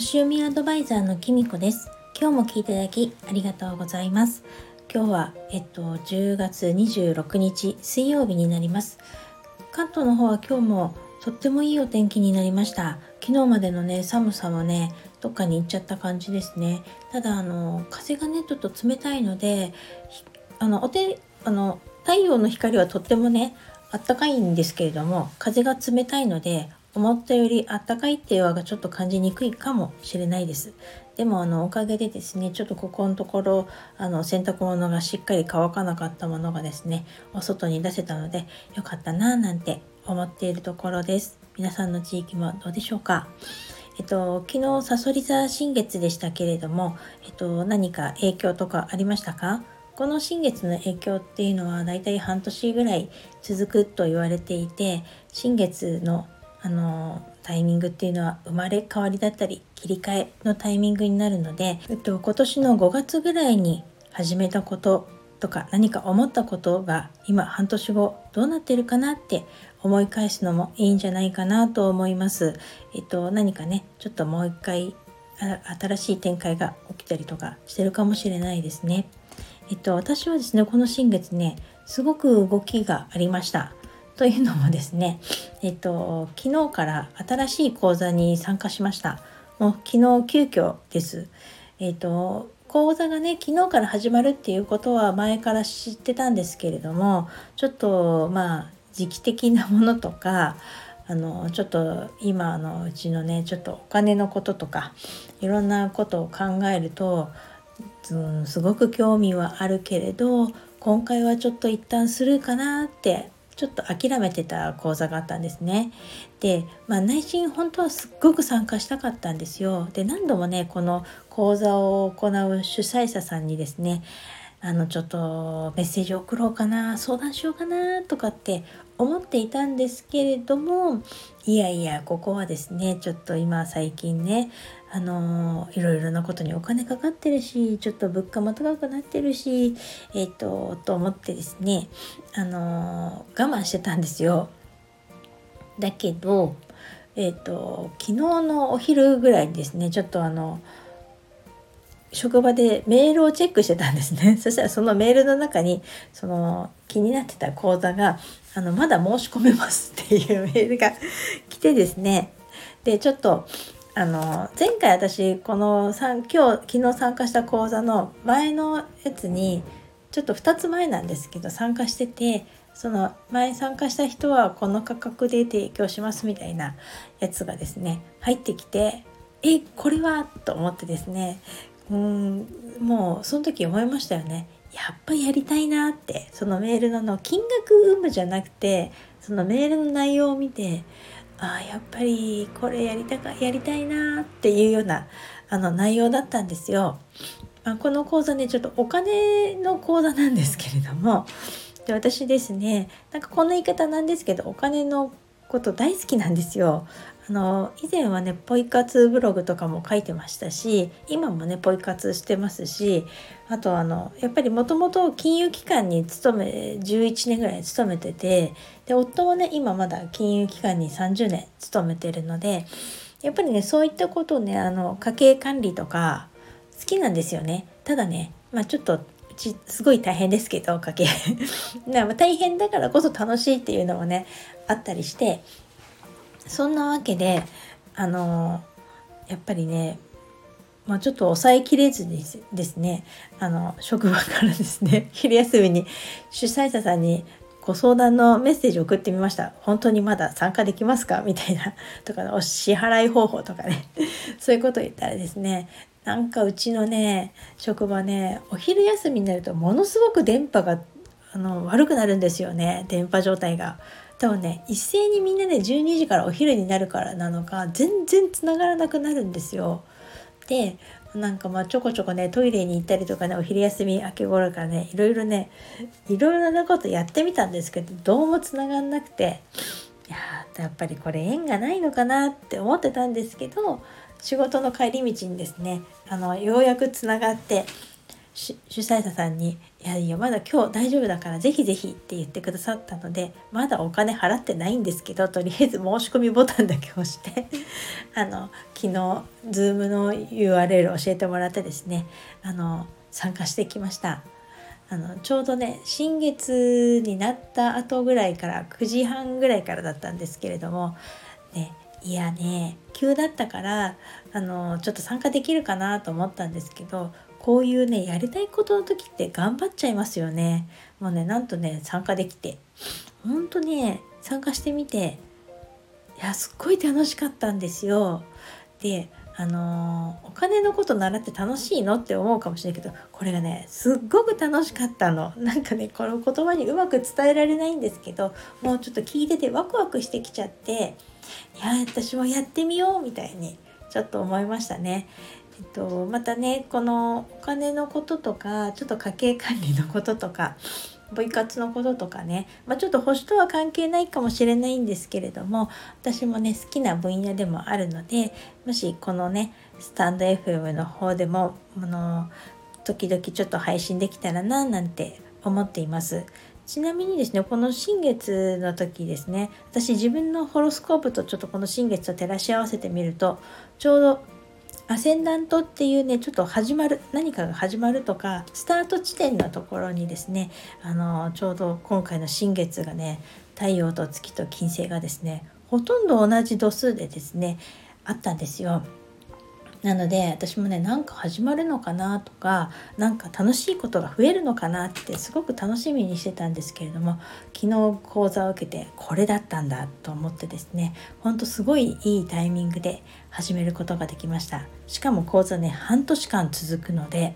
星読みアドバイザーのきみこです。今日も聞いていただきありがとうございます。今日はえっと10月26日水曜日になります。関東の方は今日もとってもいいお天気になりました。昨日までのね寒さはねどっかに行っちゃった感じですね。ただあの風がねちょっと冷たいのであのお手あの太陽の光はとってもねあったかいんですけれども風が冷たいので思ったよりあったかいっていうのがちょっと感じにくいかもしれないです。でもあのおかげでですねちょっとここのところあの洗濯物がしっかり乾かなかったものがですねお外に出せたのでよかったなぁなんて思っているところです。皆さんの地域もどうでしょうか？えっと、昨日さそり座新月でしたけれども、えっと、何か影響とかありましたか？この新月の影響っていうのはだいたい半年ぐらい続くと言われていて新月のあのタイミングっていうのは生まれ変わりだったり切り替えのタイミングになるので、えっと、今年の5月ぐらいに始めたこととか何か思ったことが今半年後どうなってるかなって思い返すのもいいんじゃないかなと思います。えっと、何かねちょっともう一回新しい展開が起きたりとかしてるかもしれないですね。えっと、私はですねこの新月ねすごく動きがありました。というのもですね、えっと、昨日から新しい講座に参加しました。もう昨日急遽です。えっと、講座がね、昨日から始まるっていうことは前から知ってたんですけれども、ちょっとまあ時期的なものとか、あのちょっと今のうちのねちょっとお金のこととかいろんなことを考えると、うん、すごく興味はあるけれど今回はちょっと一旦するかなってちょっと諦めてた講座があったんですね。で、まあ、内心本当はすっごく参加したかったんですよ。で何度もねこの講座を行う主催者さんにですねあのちょっとメッセージ送ろうかな相談しようかなとかって思っていたんですけれどもいやいやここはですねちょっと今最近ねあのいろいろなことにお金かかってるしちょっと物価も高くなってるしえっ、ー、とと思ってですねあの我慢してたんですよ。だけどえっ、ー、と昨日のお昼ぐらいにですねちょっとあの職場でメールをチェックしてたんですね。そしたらそのメールの中にその気になってた講座があのまだ申し込めますっていうメールが 来てですね。でちょっとあの前回私この今日昨日参加した講座の前のやつにちょっと2つ前なんですけど参加しててその前参加した人はこの価格で提供しますみたいなやつがですね入ってきてえこれは？と思ってですね。うんもうその時思いましたよね。やっぱやりたいなって。そのメールのの金額有無じゃなくてそのメールの内容を見てああやっぱりこれやりたかやりたいなっていうようなあの内容だったんですよ。まあ、この講座ねちょっとお金の講座なんですけれども。で私ですねなんかこんな言い方なんですけどお金のこと大好きなんですよ。あの以前はねポイ活ブログとかも書いてましたし今もねポイ活してますしあとあのやっぱりもともと金融機関に勤め11年ぐらい勤めててで夫もね今まだ金融機関に30年勤めてるのでやっぱりねそういったことをねあの家計管理とか好きなんですよねただねまあちょっとちすごい大変ですけど家計 大変だからこそ楽しいっていうのもねあったりしてそんなわけであのやっぱりねまあ、ちょっと抑えきれずにですねあの職場からですね 昼休みに主催者さんにご相談のメッセージを送ってみました。本当にまだ参加できますか？みたいなとかお支払い方法とかね。そういうことを言ったらですねなんかうちのね職場ねお昼休みになるとものすごく電波があの悪くなるんですよね電波状態が。多分ね一斉にみんなで12時からお昼になるからなのか全然つながらなくなるんですよ。でなんかまあちょこちょこねトイレに行ったりとかねお昼休み明け頃からねいろいろねいろいろなことやってみたんですけどどうもつながんなくていややっぱりこれ縁がないのかなって思ってたんですけど仕事の帰り道にですねあのようやくつながって主催者さんに「いやいやまだ今日大丈夫だからぜひぜひ」って言ってくださったのでまだお金払ってないんですけどとりあえず申し込みボタンだけ押して あの昨日 Zoom の URL 教えてもらってですねあの参加してきました。あのちょうどね新月になった後ぐらいから9時半ぐらいからだったんですけれどもねいやね急だったからあのちょっと参加できるかなと思ったんですけどこういうねやりたいことの時って頑張っちゃいますよね。もうねなんとね参加できて。ほんとね参加してみていやすっごい楽しかったんですよ。であの、お金のこと習って楽しいのって思うかもしれないけどこれがねすっごく楽しかったの。なんかねこの言葉にうまく伝えられないんですけどもうちょっと聞いててワクワクしてきちゃっていや私もやってみようみたいにちょっと思いましたね。えっと、またねこのお金のこととかちょっと家計管理のこととかボイ活のこととかね、まあ、ちょっと星とは関係ないかもしれないんですけれども私もね好きな分野でもあるのでもしこのねスタンド FM の方でもあの時々ちょっと配信できたらななんて思っています。ちなみにですね、この新月の時ですね、私自分のホロスコープとちょっとこの新月と照らし合わせてみると、ちょうどアセンダントっていうねちょっと始まる何かが始まるとかスタート地点のところにですねあのちょうど今回の新月がね太陽と月と金星がですねほとんど同じ度数でですねあったんですよ。なので私もねなんか始まるのかなとか何か楽しいことが増えるのかなってすごく楽しみにしてたんですけれども昨日講座を受けてこれだったんだと思ってですねほんとすごいいいタイミングで始めることができました。しかも講座ね半年間続くので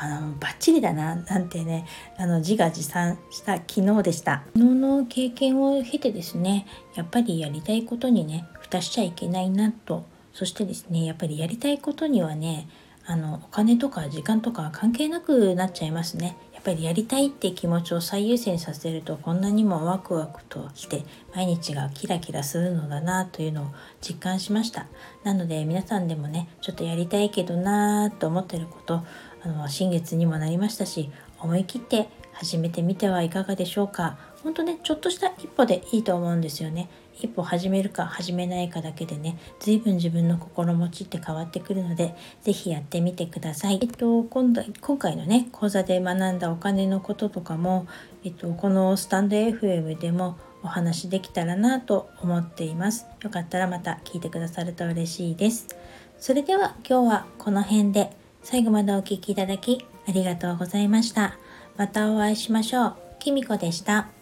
あのバッチリだななんてねあの自画自賛した昨日でした。昨日の経験を経てですねやっぱりやりたいことにね蓋しちゃいけないなとそしてですねやっぱりやりたいことにはねあのお金とか時間とか関係なくなっちゃいますね。やっぱりやりたいって気持ちを最優先させるとこんなにもワクワクとして毎日がキラキラするのだなというのを実感しました。なので皆さんでもねちょっとやりたいけどなーと思ってることあの新月にもなりましたし思い切って始めてみてはいかがでしょうか。本当ねちょっとした一歩でいいと思うんですよね。一歩始めるか始めないかだけでね随分自分の心持ちって変わってくるので是非やってみてください。えっと今度今回のね講座で学んだお金のこととかも、えっと、このスタンド FM でもお話できたらなと思っています。よかったらまた聞いてくださると嬉しいです。それでは今日はこの辺で最後までお聴きいただきありがとうございました。またお会いしましょう。きみこでした。